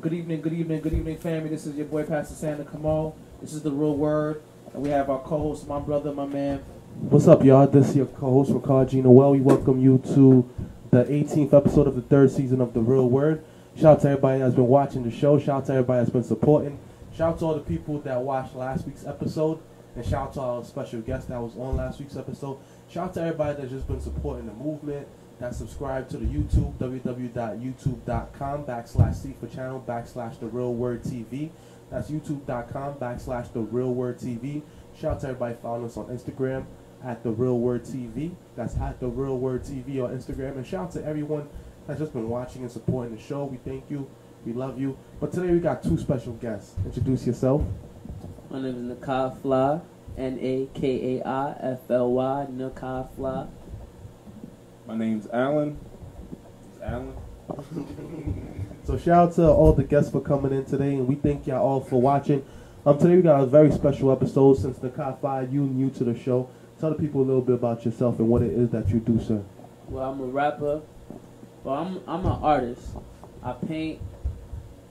Good, evening, good evening, good evening, family. This is your boy Pastor Sander Cameau. This is the real word, and we have our co-host, my brother, my man. What's up, y'all? This is your co-host Ricardo Gino. Well, we welcome you to the 18th episode of the third season of the Real Word. Shout out to everybody that's been watching the show. Shout out to everybody that's been supporting. Shout out to all the people that watched last week's episode, and shout out to our special guest that was on last week's episode. Shout out to everybody that's just been supporting the movement. That subscribe to the YouTube www.youtube.com backslash C for channel backslash the Real Word TV. That's youtube.com backslash the Real Word TV. Shout out to everybody following us on Instagram at the Real Word TV. That's at the Real Word TV on Instagram. And shout out to everyone that's just been watching and supporting the show. We thank you. We love you. But today we got two special guests. Introduce yourself. My name is Nakai Fly, N A K A I F L Y, Nakai Fly. My name's Allen. It's Allen. So shout out to all the guests for coming in today, and we thank y'all all for watching. Um, today we got a very special episode since the Fi you new to the show. Tell the people a little bit about yourself and what it is that you do, sir. Well, I'm a rapper. Well, I'm I'm an artist. I paint,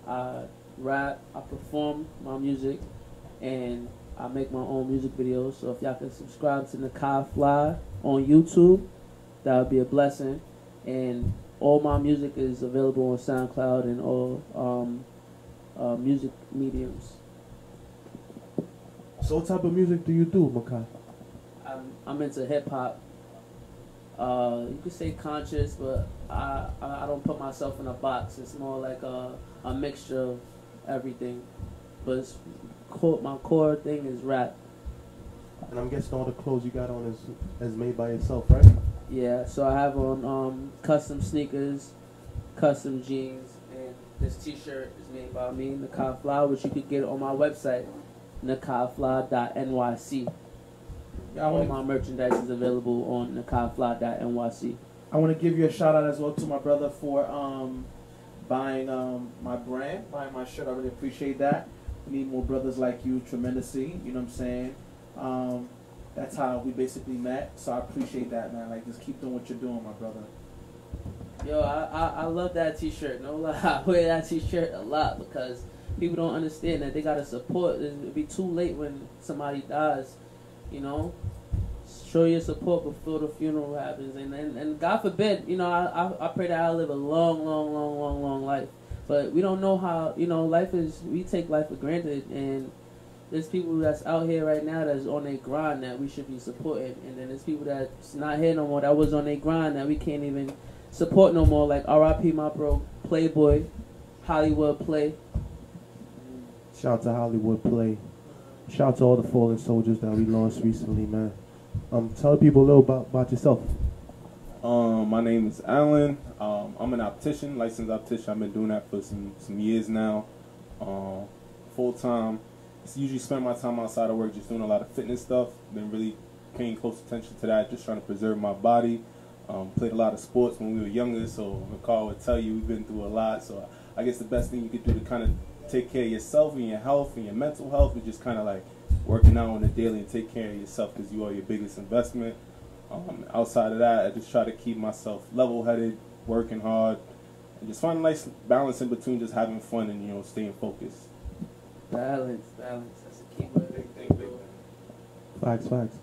I rap, I perform my music, and I make my own music videos. So if y'all can subscribe to Nakai Fly on YouTube, that would be a blessing. And all my music is available on SoundCloud and all um, uh, music mediums. So what type of music do you do, Makai? I'm, I'm into hip hop. Uh, you could say conscious, but I, I don't put myself in a box. It's more like a, a mixture of everything. But it's core, my core thing is rap. And I'm guessing all the clothes you got on is is made by yourself, right? Yeah, so I have on um, custom sneakers, custom jeans, and this T-shirt is made by me, Nakai Fly, which you could get on my website, nakaifly.nyc. All my merchandise is available on nakaifly.nyc. I want to give you a shout out as well to my brother for um, buying um, my brand, buying my shirt. I really appreciate that. We need more brothers like you tremendously. You know what I'm saying? Um, that's how we basically met. So I appreciate that, man. Like, just keep doing what you're doing, my brother. Yo, I, I, I love that T-shirt. No lie, I wear that T-shirt a lot because people don't understand that they gotta support. It'll be too late when somebody dies. You know, show your support before the funeral happens, and and, and God forbid, you know, I, I I pray that I live a long, long, long, long, long life. But we don't know how. You know, life is. We take life for granted, and there's people that's out here right now that's on their grind that we should be supporting, and then there's people that's not here no more that was on their grind that we can't even support no more. Like R.I.P. my bro Playboy, Hollywood Play. Shout out to Hollywood Play. Shout out to all the fallen soldiers that we lost recently, man. Um, tell the people a little about, about yourself. Um, my name is Allen. Um, I'm an optician, licensed optician. I've been doing that for some, some years now. Um, full time. Usually spend my time outside of work just doing a lot of fitness stuff. Been really paying close attention to that, just trying to preserve my body. Um, played a lot of sports when we were younger, so McCall would tell you we've been through a lot. So I guess the best thing you could do to kind of take care of yourself and your health and your mental health is just kind of like working out on the daily and take care of yourself because you are your biggest investment. Um, outside of that, I just try to keep myself level-headed, working hard, and just find a nice balance in between just having fun and you know staying focused. Balance, balance. That's a key word. Big thing, big thing. Facts, facts.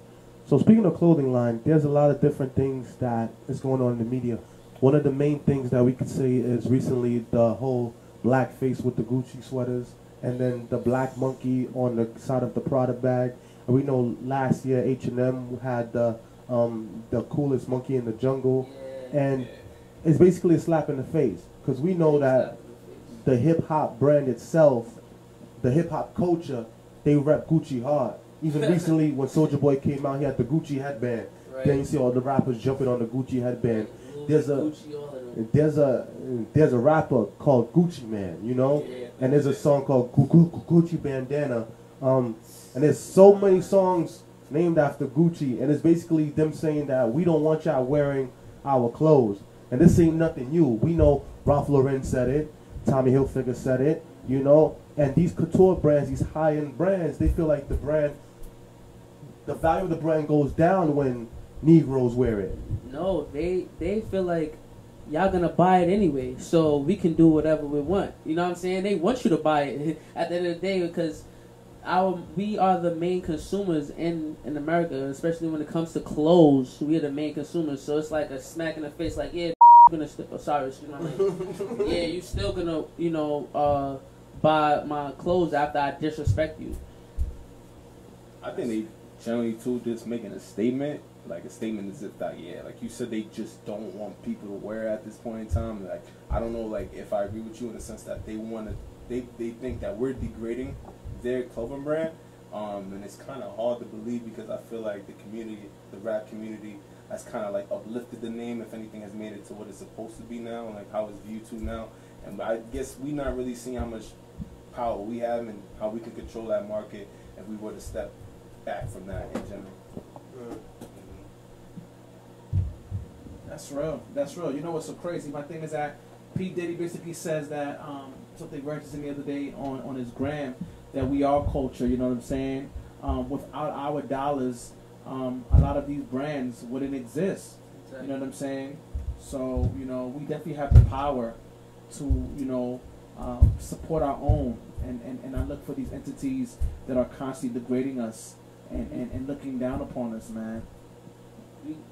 So speaking of clothing line, there's a lot of different things that is going on in the media. One of the main things that we could say is recently the whole black face with the Gucci sweaters, and then the black monkey on the side of the Prada bag. And we know last year H and M had the um, the coolest monkey in the jungle, Yeah. and it's basically a slap in the face because we know that the hip hop brand itself, the hip hop culture, they rep Gucci hard. Even recently, when Soulja Boy came out, he had the Gucci headband. Then you see all the rappers jumping on the Gucci headband. There's a Gucci, all of them. there's a there's a rapper called Gucci Mane, you know, Yeah. and there's a song called Gu- Gu- Gu- Gucci Bandana, um, and there's so many songs named after Gucci, and it's basically them saying that we don't want y'all wearing our clothes, and this ain't nothing new. We know Ralph Lauren said it, Tommy Hilfiger said it, you know, and these couture brands, these high-end brands, they feel like the brand, the value of the brand goes down when Negroes wear it. No, they they feel like y'all gonna buy it anyway, so we can do whatever we want. You know what I'm saying? They want you to buy it at the end of the day because our we are the main consumers in in America, especially when it comes to clothes. We are the main consumers, so it's like a smack in the face. Like, yeah, you gonna st- oh, sorry, excuse my language. yeah, you still gonna you know uh, buy my clothes after I disrespect you. I think they generally too just making a statement, like a statement as if that yeah, like you said, they just don't want people to wear at this point in time. Like I don't know, like if I agree with you in the sense that they want to, they they think that we're degrading their clothing brand, um, and it's kind of hard to believe because I feel like the community, the rap community, has kind of like uplifted the name. If anything, has made it to what it's supposed to be now, and like how it's viewed to now. And I guess we not really seeing how much power we have and how we can control that market if we were to step back from that in general. That's real. That's real. You know what's so crazy? My thing is that P Diddy basically says that um, something very interesting the other day on on his gram that we are culture. You know what I'm saying? Um, without our dollars, um, a lot of these brands wouldn't exist. You know what I'm saying? So you know we definitely have the power to you know um, support our own and, and, and I look for these entities that are constantly degrading us and, and, and looking down upon us, man.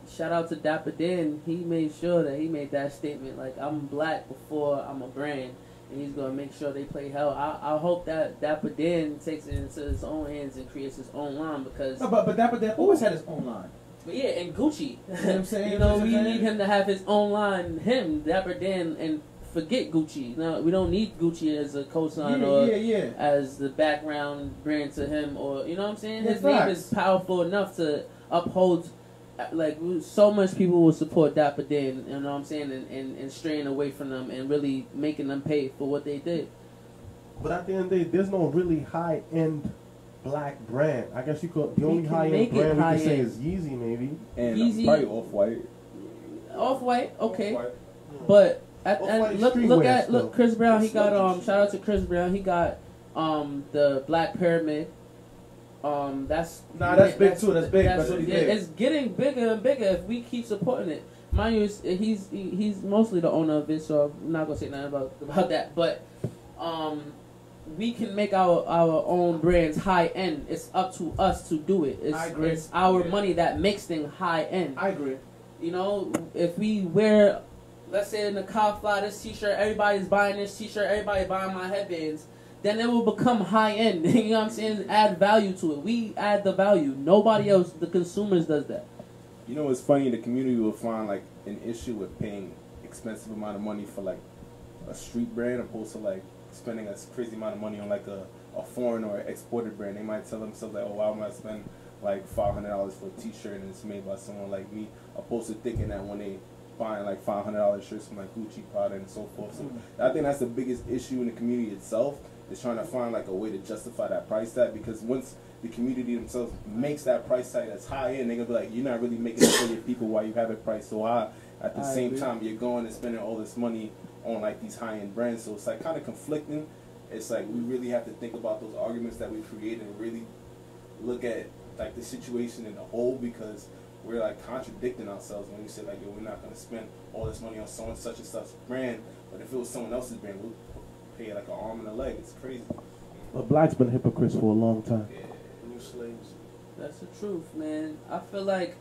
Shout out to Dapper Dan. He made sure that he made that statement. Like I'm black before I'm a brand, and he's gonna make sure they play hell. I, I hope that Dapper Dan takes it into his own hands and creates his own line because. No, but but Dapper Dan always had his own line. But yeah, and Gucci. You know what I'm saying? you know, we need him to have his own line. Him, Dapper Dan, and forget Gucci. No, we don't need Gucci as a cosign Yeah, or yeah, yeah. as the background brand to him, or you know what I'm saying. Yeah, His name is powerful enough to uphold. uh, Like so much people will support Dapper Dan, you know what I'm saying, and, and, and straying away from them and really making them pay for what they did. But at the end of the day, there's no really high end black brand. I guess you could. The We only high end it brand we can say high-end. is Yeezy, maybe. And Easy. probably off white. Off white, okay, but at, and look look at look Chris Brown. He got um shout out to Chris Brown. He got um the Black Pyramid. Um, that's Nah, that's big too, that's big, that's really yeah, big. It's getting bigger and bigger if we keep supporting it. Mind you, he's he, he's mostly the owner of it, so I'm not gonna say nothing about about that. But um, we can make our our own brands high end. It's up to us to do it. It's, I agree. it's our Yeah. money that makes things high end. I agree. You know, if we wear, let's say Nakai Fly this T-shirt, everybody's buying this T-shirt, everybody buying my headbands, then it will become high end. you know what I'm saying? Add value to it. We add the value. Nobody else, the consumers, does that. You know, it's funny. The community will find like an issue with paying expensive amount of money for like a street brand, opposed to like spending a crazy amount of money on like a, a foreign or exported brand. They might tell themselves like, "Oh, why am I spend like five hundred dollars for a T-shirt and it's made by someone like me?" Opposed to thinking that when they buying like five hundred dollars shirts from like Gucci, Prada, and so forth. So mm. I think that's the biggest issue in the community itself is trying to find like a way to justify that price tag because once the community themselves makes that price tag that's high end, they're gonna be like, you're not really making it for your people while you have it priced so high. At the I same agree. time, you're going and spending all this money on like these high end brands, so it's like kind of conflicting. It's like we really have to think about those arguments that we create and really look at like the situation in the whole because we're like contradicting ourselves when we say like, yo, we're not gonna spend all this money on someone such and such brand, but if it was someone else's brand, we'd pay like an arm and a leg. It's crazy. But black's been hypocrites for a long time. Yeah, New slaves. That's the truth, man. I feel like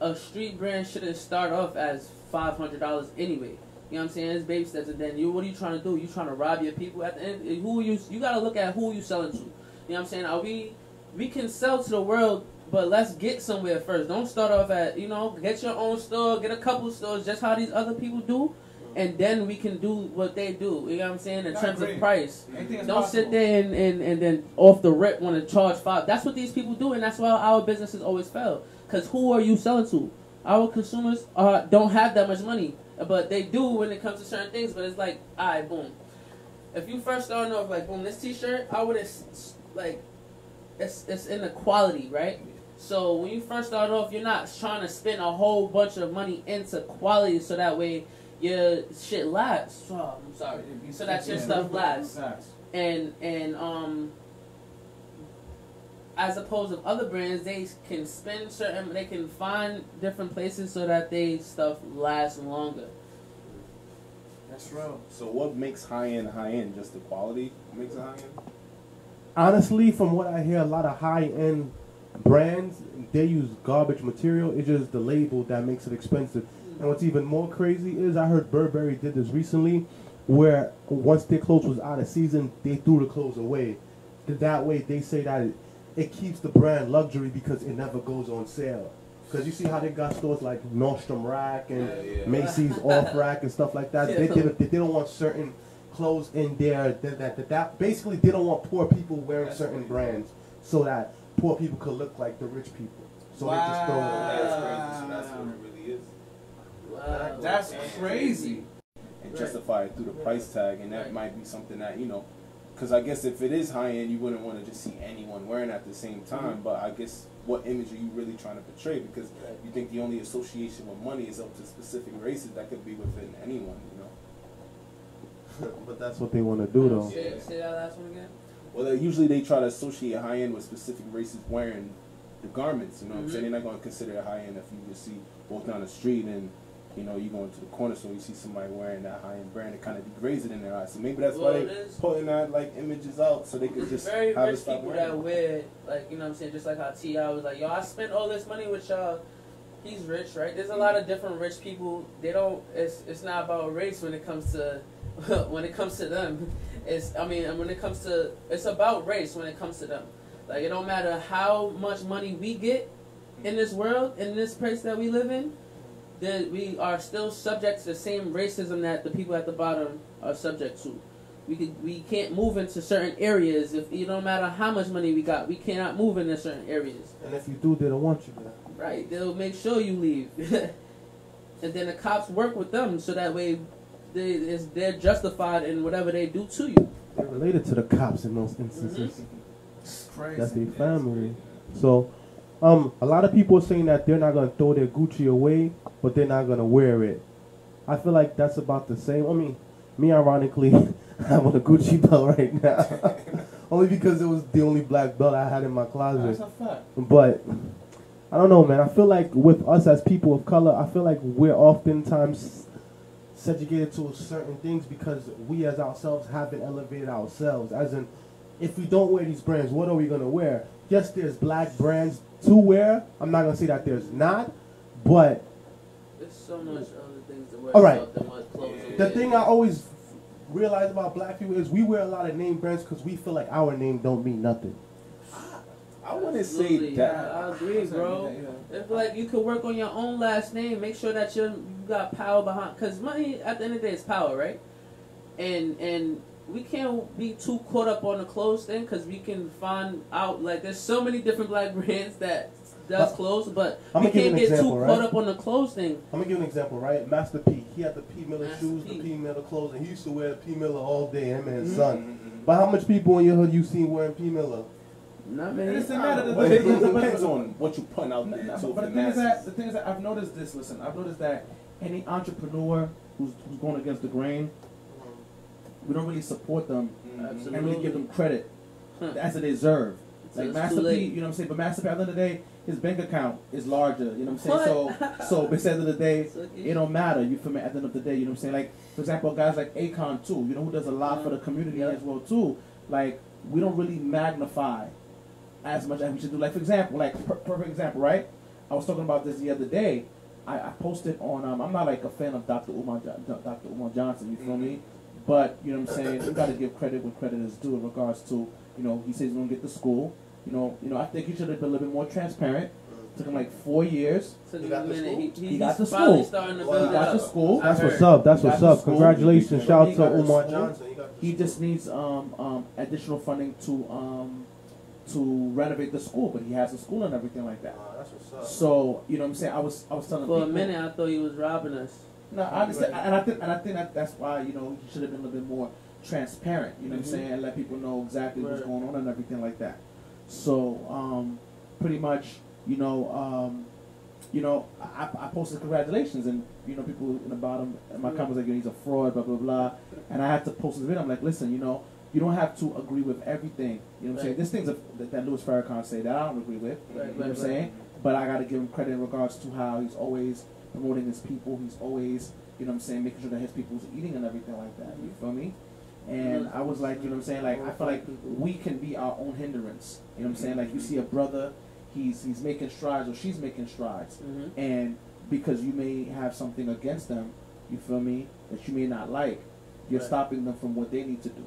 a street brand shouldn't start off as five hundred dollars anyway. You know what I'm saying? It's baby steps, and then you. What are you trying to do? You trying to rob your people at the end? Who are you? You gotta look at who you selling to. You know what I'm saying? Are we? We can sell to the world, but let's get somewhere first. Don't start off at you know get your own store, get a couple stores, just how these other people do, and then we can do what they do. You know what I'm saying? In terms of price. Don't possible. sit there and, and, and then off the rip want to charge five. That's what these people do, and that's why our businesses always fail. Because who are you selling to? Our consumers uh, don't have that much money, but they do when it comes to certain things. But it's like, all right, boom. If you first starting off like, boom, this T-shirt, I would have like, it's it's in the quality, right? So when you first start off, you're not trying to spend a whole bunch of money into quality, so that way your shit lasts. Oh, I'm sorry. So that your Yeah. stuff lasts and and um as opposed to other brands they can spend certain they can find different places so that they stuff lasts longer That's real. So what makes high end high end? Just the quality makes it high end. honestly, from what I hear, a lot of high end brands they use garbage material. It's just the label that makes it expensive. And what's even more crazy is I heard Burberry did this recently, where once their clothes was out of season, they threw the clothes away. That way, they say that it, it keeps the brand luxury because it never goes on sale. Because you see how they got stores like Nordstrom Rack and Yeah, yeah. Macy's Off Rack and stuff like that. They, they, they don't want certain clothes in there that, that, that, that basically they don't want poor people wearing That's certain crazy. brands so that poor people could look like the rich people. So they just throw it away. That's crazy. So that's what it really is. Wow. That's crazy. and Right. justify it through the price tag, and that might be something that you know, because I guess if it is high end, you wouldn't want to just see anyone wearing it at the same time. Mhm. But I guess what image are you really trying to portray? Because you think the only association with money is up to specific races, that could be within anyone, you know. but that's what they want to do though. Say, say that last one again. Well, they, usually they try to associate high end with specific races wearing the garments. You know what I'm saying? Mm-hmm. They're not going to consider it high end if you just see walk down the street and you know you go into the corner store, you see somebody wearing that high end brand. It kind of degrades it in their eyes. So maybe that's Well, why they're putting that like images out so they could just very have it rich stop people that it. wear like you know what I'm saying, just like how T.I. was like, yo, I spent all this money with y'all. He's rich, right? There's a lot of different rich people. They don't. It's it's not about race when it comes to when it comes to them. It's I mean, when it comes to it's about race when it comes to them. Like it don't matter how much money we get in this world, in this place that we live in, that we are still subject to the same racism that the people at the bottom are subject to. We could, we can't move into certain areas if it don't matter how much money we got. We cannot move into certain areas. And if you do, they don't want you there. Right? They'll make sure you leave, and then the cops work with them so that way they is they're justified in whatever they do to you. They're related to the cops in most instances. Crazy. That's their family. So, um, a lot of people are saying that they're not gonna throw their Gucci away, but they're not gonna wear it. I feel like that's about the same. I mean, me ironically, I'm on a Gucci belt right now, only because it was the only black belt I had in my That's closet. a fact. But I don't know, man. I feel like with us as people of color, I feel like we're oftentimes subjugated to certain things because we as ourselves haven't elevated ourselves. As in, if we don't wear these brands, what are we gonna wear? Yes, there's black brands to wear. I'm not gonna say that there's not, but There's so much other things to wear All right. out than what clothes. Yeah. the thing I always realize about black people is we wear a lot of name brands because we feel like our name don't mean nothing. I wouldn't say that. I, I agree, bro. Yeah. If like you could work on your own last name, make sure that you you got power behind. Cause money at the end of the day is power, right? And and we can't be too caught up on the clothes thing, cause we can find out like there's so many different black brands that does clothes, but I'ma we can't get example, too right? caught up on the clothes thing. I'm gonna give you an example, right? Master P. He had the P Miller Master shoes, P. the P Miller clothes, and he used to wear P Miller all day. Him and his Mhm. son. But how much people in your hood you seen wearing P Miller? Not many. Listen, matter the- Well, the- it the- the- depends on what you're putting out there. no, too, but the the thing is that the thing is that I've noticed this. Listen, I've noticed that any entrepreneur who's, who's going against the grain, we don't really support them. Absolutely. and really give them credit Huh. as they deserve. So Like it's Master P, you know what I'm saying? But Master P, at the end of the day, his bank account is larger. You know what I'm saying? So, What? so, but at the end of the day, So you- it don't matter. You feel me? At the end of the day, you know what I'm saying? Like, for example, guys like Akon too. You know who does a lot for the mm-hmm. community Yeah. as well too. Like, we don't really magnify as much as we should do. Like, for example, like per- perfect example, right? I was talking about this the other day. I, I posted on. Um, I'm not like a fan of Dr. Umar, Jo- Dr. Umar Johnson. You feel me? But you know what I'm saying. You got to give credit when credit is due in regards to you know he says he's gonna get to school. You know, you know I think he should have been a little bit more transparent. Took him like four years. Took He got a to minute. He, school? he, He got he's to school. starting to Well, build He got up. to school. That's what's up. That's what's up. Congratulations. Shout out to Umar. Johnson. He, He just needs um, um, additional funding to um, to renovate the school, but he has a school and everything like that. That's what's up. So you know what I'm saying. I was I was telling For a minute, I thought he was robbing us. No, I understand, and I think and I think that that's why you know he should have been a little bit more transparent. You know what Mhm. I'm saying, and let people know exactly what's going on and everything like that. So um, pretty much, you know, um, you know, I, I posted congratulations, and you know, people in the bottom, in my Mhm. comments like he's a fraud, blah blah blah, and I had to post this video. I'm like, listen, you know. You don't have to agree with everything. You know what I'm saying? There's things that, that Louis Farrakhan say that I don't agree with. Right, You know what I'm saying? But I got to give him credit in regards to how he's always promoting his people. He's always, you know what I'm saying, making sure that his people's eating and everything like that. You feel me? And I was like, you know what I'm saying, like I feel like we can be our own hindrance. You know what I'm saying? Like you see a brother, he's he's making strides or she's making strides, hmm and because you may have something against them, you feel me, that you may not like, you're stopping them from what they need to do.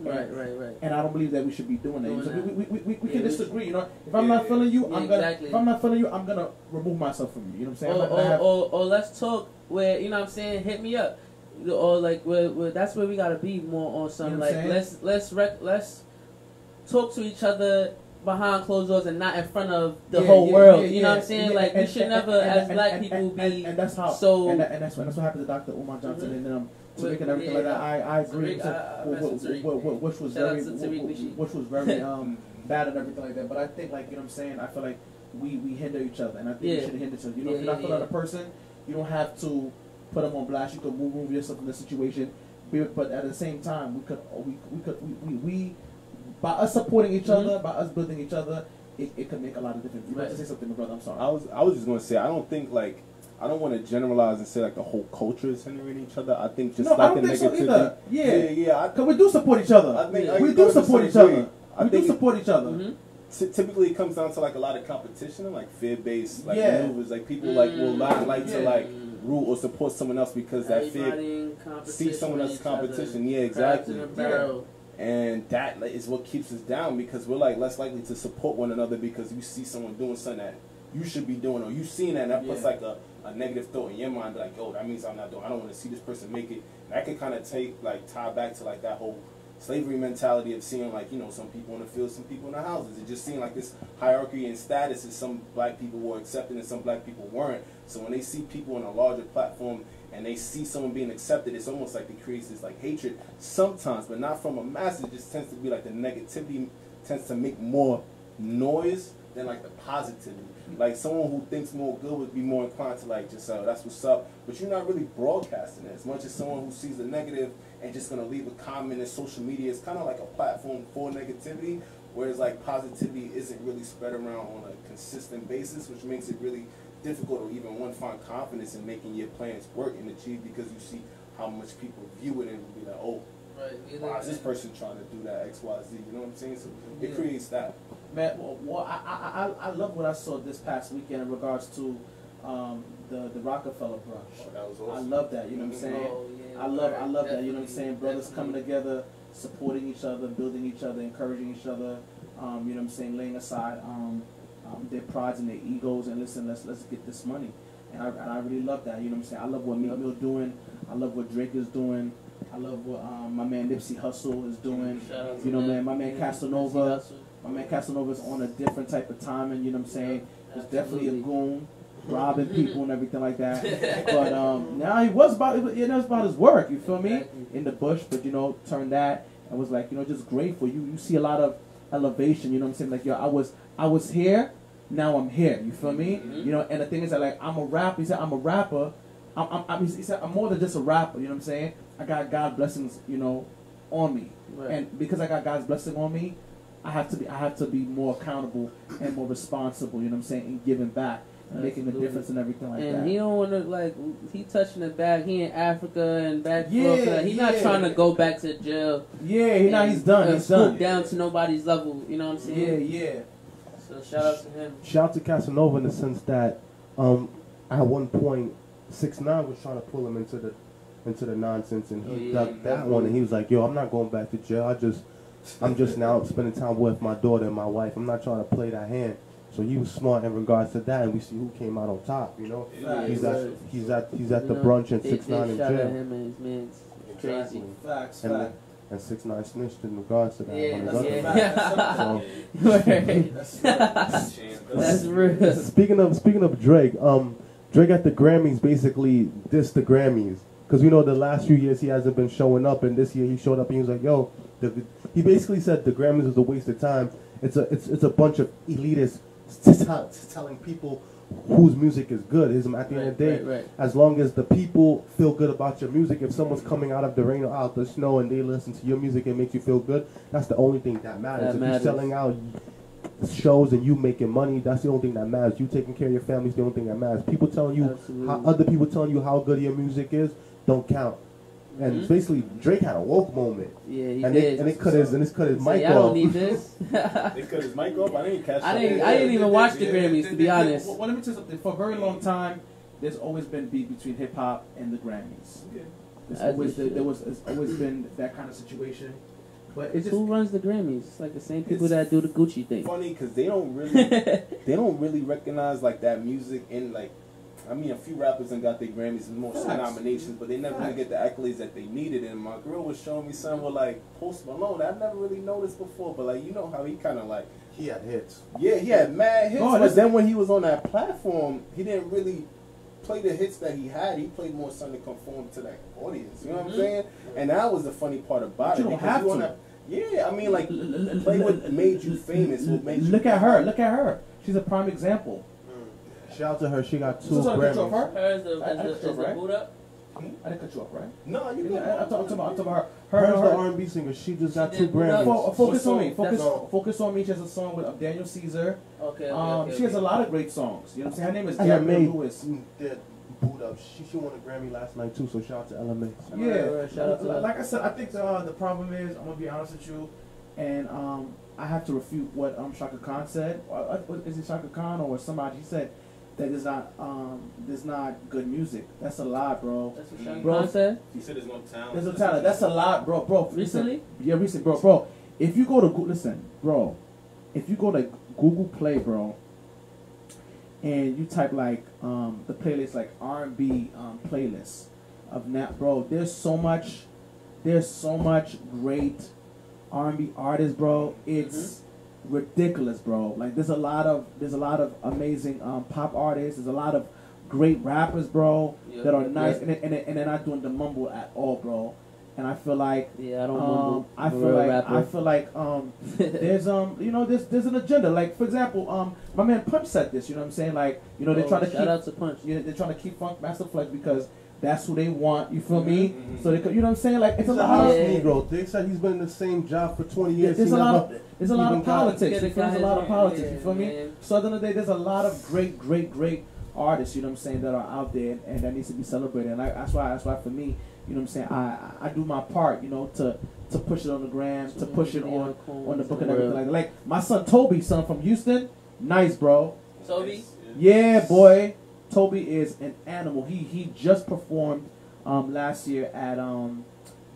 Right, right, right. And I don't believe that we should be doing that. Doing so that. we, we, we, we, Yeah, can disagree. You know, if I'm Yeah, not feeling you, I'm gonna. exactly. If I'm not feeling you, I'm gonna remove myself from you. You know what I'm saying? Or, or, have- or, or let's talk where you know what I'm saying. Hit me up, or like where, where that's where we gotta be more on some You know like let's let's rec- let's talk to each other behind closed doors and not in front of the Yeah, whole yeah, world. yeah, you know what I'm saying? like we should and- never, and- as and- black and- people, and, be and, and that's how. so. and, that, and that's what that's what happened to Dr. Umar Johnson Mhm. and um, Tariq and everything like that. I, I agree. Tariq, to- I- I wh- mess wh- with Tariq, wh- wh- man. which was Shout very, to wh- Tariq wh- Nasheed. which was very um bad and everything like that. But I think like you know what I'm saying. I feel like we we hinder each other, and I think we should hinder each other. You know, Yeah, if you're not yeah, feeling yeah. a person, you don't have to put them on blast. You can move, move yourself in the situation. But but at the same time, we could we we could we, we, we by us supporting each Mhm. other, by us building each other, it, it could make a lot of difference. You about to say something, my brother? I'm sorry. I was I was just gonna say I don't think like I don't want to generalize and say like the whole culture is hindering each other. I think just no, I like don't the think so negativity. either. Yeah. yeah, yeah. I, Cause we do support each other. I think Yeah. I we do support each other. I we do think support each other. Mhm. ty- typically it comes down to like a lot of competition and like fear based like Yeah. maneuvers. Like people like will not like to like root or support someone else because that fear Everybody in competition see someone with else's each other. competition. Yeah, exactly. in. And that like, is what keeps us down because we're like less likely to support one another because you see someone doing something that you should be doing or you've seen that and that puts like a, a negative thought in your mind like, oh, that means I'm not doing I don't want to see this person make it. And that can kind of take like tie back to like that whole slavery mentality of seeing like, you know, some people in the field, some people in the houses. It just seemed like this hierarchy and status is some black people were accepted and some black people weren't. So when they see people on a larger platform and they see someone being accepted, it's almost like it creates this like hatred sometimes, but not from a mass. It just tends to be like the negativity tends to make more noise than like the positivity. Like someone who thinks more good would be more inclined to like just uh, that's what's up, but you're not really broadcasting it as much as someone who sees the negative and just gonna leave a comment in social media. It's kind of like a platform for negativity, whereas like positivity isn't really spread around on a consistent basis, which makes it really difficult to even one find confidence in making your plans work and achieve because you see how much people view it and be like, oh, Right. either- is this person trying to do that X Y Z? You know what I'm saying? So it Yeah. creates that. Man, well, well I, I, I, I love what I saw this past weekend in regards to um, the the Rockefeller brunch. Oh, that was I love that. You know what I'm saying? Oh, yeah, I love I love that. You know what I'm saying? Brothers coming together, supporting each other, building each other, encouraging each other. Um, you know what I'm saying? Laying aside um, um, their prides and their egos and listen, let's let's get this money. And I, and I really love that. You know what I'm saying? I love what Meek Mill doing. I love what Drake is doing. I love what um, my man Nipsey Hussle is doing. Shout out to You know, them. man, my man Yeah, Casanova. My man Casanova's on a different type of timing. You know what I'm saying? He's definitely a goon, robbing people and everything like that. But um, now he was about it was about his work. You feel me? In the bush, but you know, turned that and was like, you know, just grateful. You you see a lot of elevation. You know what I'm saying? Like yo, I was I was here, now I'm here. You feel me? Mhm. You know, and the thing is that like I'm a rapper. He said I'm a rapper. I'm, I'm, I'm, he said I'm more than just a rapper. You know what I'm saying? I got God blessings, you know, on me. Right. And because I got God's blessing on me, I have to be I have to be more accountable and more responsible, you know what I'm saying, and giving back and making a difference and everything like and that. he don't want to like he touching the bag. He in Africa and back. Yeah, Yeah, He's not yeah. trying to go back to jail. yeah, he, now he's done. uh, he's done. down to nobody's level. You know what I'm Yeah, saying? yeah. So shout out to him. Shout out to Casanova in the sense that um, at one point six nine was trying to pull him into the into the nonsense, and he Oh, yeah, ducked that one, and he was like, "Yo, I'm not going back to jail. I just I'm just now spending time with my daughter and my wife. I'm not trying to play that hand." So he was smart in regards to that, and we see who came out on top. You know, Yeah, he's yeah. at he's at he's at You the know, brunch and six nine they in at jail, him and his man's crazy. Facts, and facts. and six nine snitched in regards to that. Yeah, on his that's other a man. fact. So, That's That's real. Speaking of speaking of Drake, um, Drake at the Grammys basically dissed the Grammys because we know the last few years he hasn't been showing up, and this year he showed up and he was like, "Yo," the, he basically said the Grammys is a waste of time. It's a it's it's a bunch of elitists telling people whose music is good. Is at the end of the day, Right, right. as long as the people feel good about your music, if someone's coming out of the rain or out the snow and they listen to your music and makes you feel good, that's the only thing that matters. That if matters. you're selling out shows and you making money, that's the only thing that matters. You taking care of your family is the only thing that matters. People telling you Absolutely. how other people telling you how good your music is don't count. And Mhm. basically, Drake had a woke moment, Yeah, he and did. it and it cut his and it cut his Say, mic I don't need this. They cut his mic off. I didn't even catch. I didn't- I didn't even watch the Grammys, to be Well, honest. Well, let me tell you something. For a very long time, there's always been beef between hip hop and the Grammys. Yeah. There's As always it should. there was it's always been that kind of situation. But it's just Who runs the Grammys? It's like the same people that do the Gucci thing. funny because they don't really they don't really recognize like that music in like I mean a few rappers and got their Grammys and more Facts. nominations, but they never really get the accolades that they needed. And my girl was showing me some with like Post Malone. I never really noticed before, but like you know how he kind of like He had hits. yeah he had mad hits, Oh, but then when he was on that platform, he didn't really play the hits that he had. He played more something to conform to that audience. You know what I'm Mhm. saying? And that was the funny part about But you it. don't because have you to. yeah, I mean like play what made you famous, what l- made you Look at her. Look at her. She's a prime example. Shout out to her. She got two So, so I cut you off Grammys. her? Her is the, I- I is the, took is the right? boot up. I didn't cut you off, right? No, you Yeah, good. I, I'm talking about, I'm talking about her. Her, Hers the R&B singer. She just got She two did Grammys. Fo- focus What on me. Focus, That's- focus on me. She has a song with uh, Daniel Caesar. Okay, okay, Um, okay. she has a lot of great songs. You know what I'm saying? Her name is LMA Gabrielle Lewis. did boot up. She, she won a Grammy last night too. So shout out to LMA. Yeah, Right, right, shout out to Like- like I said, I think uh, the problem is I'm gonna be honest with you, and um, I have to refute what um, Chaka Khan said. Uh, uh, it Chaka Khan or somebody? He said that there's not um, there's not good music. That's a lie, bro. That's what Chaka Bro. Said. He said there's no talent. There's no talent. That's a lie, bro. Bro, listen. Recently? Yeah, recent, bro, bro. If you go to Goo- listen, bro, if you go to Google Play, bro, and you type like um, the playlist like R and B um, playlist of now, bro, there's so much, there's so much great R and B artists, bro. It's ridiculous, bro. Like there's a lot of there's a lot of amazing um, pop artists. There's a lot of great rappers, bro, Yeah, that are yeah. nice, and, and, and they're not doing the mumble at all, bro. And I feel like Yeah, I don't um, mumble. I feel like rapper. I feel like um, there's um, you know, there's there's an agenda. Like for example, um, my man Punch said this. You know what I'm saying? Like you know, they're Oh, trying to shout keep out to Punch. you know, they're trying to keep Funk Master Flex because that's who they want. You feel me? Mhm. So they, you know what I'm saying? Like it's He's a a lot house of Yeah. Negro. They said he's been in the same job for 20 yeah, years. there's He a lot never- of there's a lot even of politics. Get a? There's a lot of politics. yeah, You feel me? man. So at the end of the day, there's a lot of great, great, great artists. You know what I'm saying that are out there and that needs to be celebrated. And I, that's why that's why for me, you know what I'm saying. I I I do my part. You know to to push it on the gram, to push it on on the book and everything like that. Like my son Tobe, son from Houston, nice bro. Tobe. Yeah, boy. Tobe is an animal. He he just performed um, last year at um,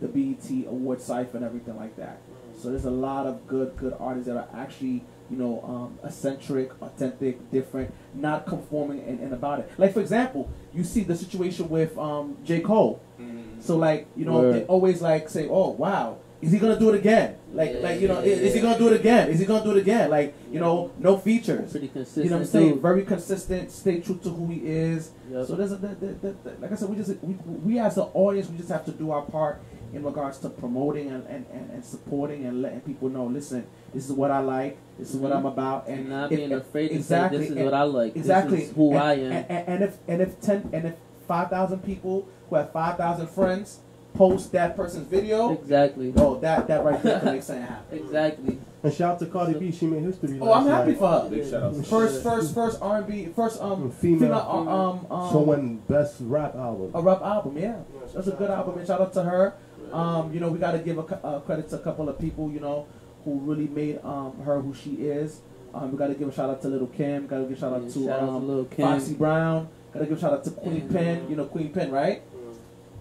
the BET Award Cipher and everything like that. So there's a lot of good good artists that are actually you know um, eccentric, authentic, different, not conforming and, and about it. Like for example, you see the situation with um, J Cole. Mhm. So like you know Word. they always like say, oh wow, is he gonna do it again? Like Yeah, like you know yeah, is, he gonna do it again? Is he gonna do it again? Like you know no features. Pretty consistent. You know what I'm saying? dude. Very consistent, stay true to who he is. Yep. So there's a, the, the, the, the- like I said, we just we, we as the audience, we just have to do our part in regards to promoting and, and, and, and supporting and letting people know. Listen, this is what I like. This is what Mhm. I'm about. And and not being afraid to exactly, say this is and- what I like. exactly This is who and, I am. And, and, and if and if ten and if five thousand people who have five thousand friends post that person's video, exactly. oh that that right there can make something happen. Exactly. And shout out to Cardi B. She made history. Oh, I'm last happy night. for her. Big shout out. to First, her. first, first R&B, first um Female. female, um um So when best rap album. a rap album, yeah. That's a good album, and shout out to her. Um, you know, we got to give a, cou- uh, credit to a couple of people, you know, who really made um, her who she is. Um, we got to give a shout out to Lil' Kim. Got to give a shout out Yeah, to, shout out to um, Lil' Kim. Foxy Brown. Got to give a shout out to Queen And, Pen. um, You know Queen Pen, right?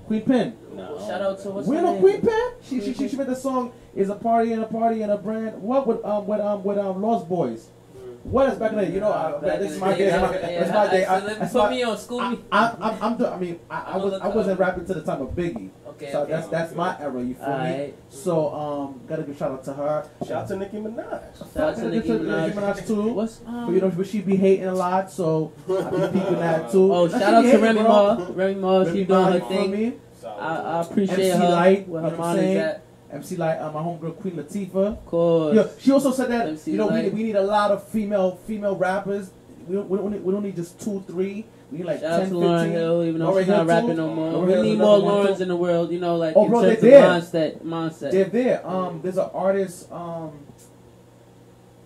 Queen Pen. No. Shout out to what's we her know name? Queen Pen. She, she she she made the song "Is a Party and a Party and a Brand." What with um with um with um Lost Boyz. What is back in the day? You know, uh, Back this in is my day. yeah, That's my, yeah, my day. I- I, so let- Put my, me on school I, me. I, I'm, I'm, doing- I mean, I, I was, I wasn't rapping to the time of Biggie, Okay. so okay. that's that's my era. You feel me? Alright. So, um, gotta give shout out to her. Shout out to Nicki Minaj. Shout out to Gotta Nicki give Nicki Minaj. Minaj too. What's um? But you know, but she be hating a lot, so I be peeping that too. oh, Nah, shout out to hating, Remy bro. Ma. Remy Ma, Remy she doing her thing. me? I, I appreciate MC her. Light, where her know mind is at. MC Lyte, uh, my homegirl Queen Latifah. Of course. Yeah, she also said that MC you know we, Light. we need a lot of female female rappers. We don't, we don't, need, we don't need just two, three. We need like Shout out 10, to 15. Lauryn Hill, even though Lauryn she's not Hill, rapping too. no more. Lauryn we Hill's need more Laurens in the world, you know, like Oh, in bro, terms they're of there. mindset. Mindset. They're there. Um, there's an artist. Um,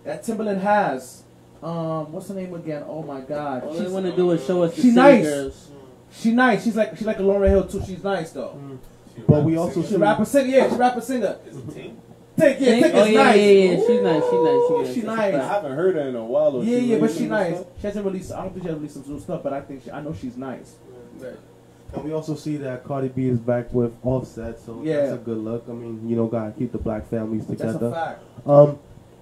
that Timbaland has. Um, what's her name again? Oh my God. All they want to do is show us the She nice. girls. She nice. She's like she's like a Lauryn Hill too. She's nice though. Mm. But we also She a rapper singer. Yeah, she a rapper singer. Is it Tink? Take yeah, Think- take oh is yeah, nice. yeah, yeah. She's nice. She's nice. Ooh, She's she nice. nice. I haven't heard her in a while. Or Yeah, she yeah, but released she nice. stuff? She hasn't released. I don't think she has released some new stuff, but I think she. I know she's nice. Right. And we also see that Cardi B is back with Offset, so Yeah. that's a good look. I mean, you know, gotta keep the black families together. That's a together. fact. Um,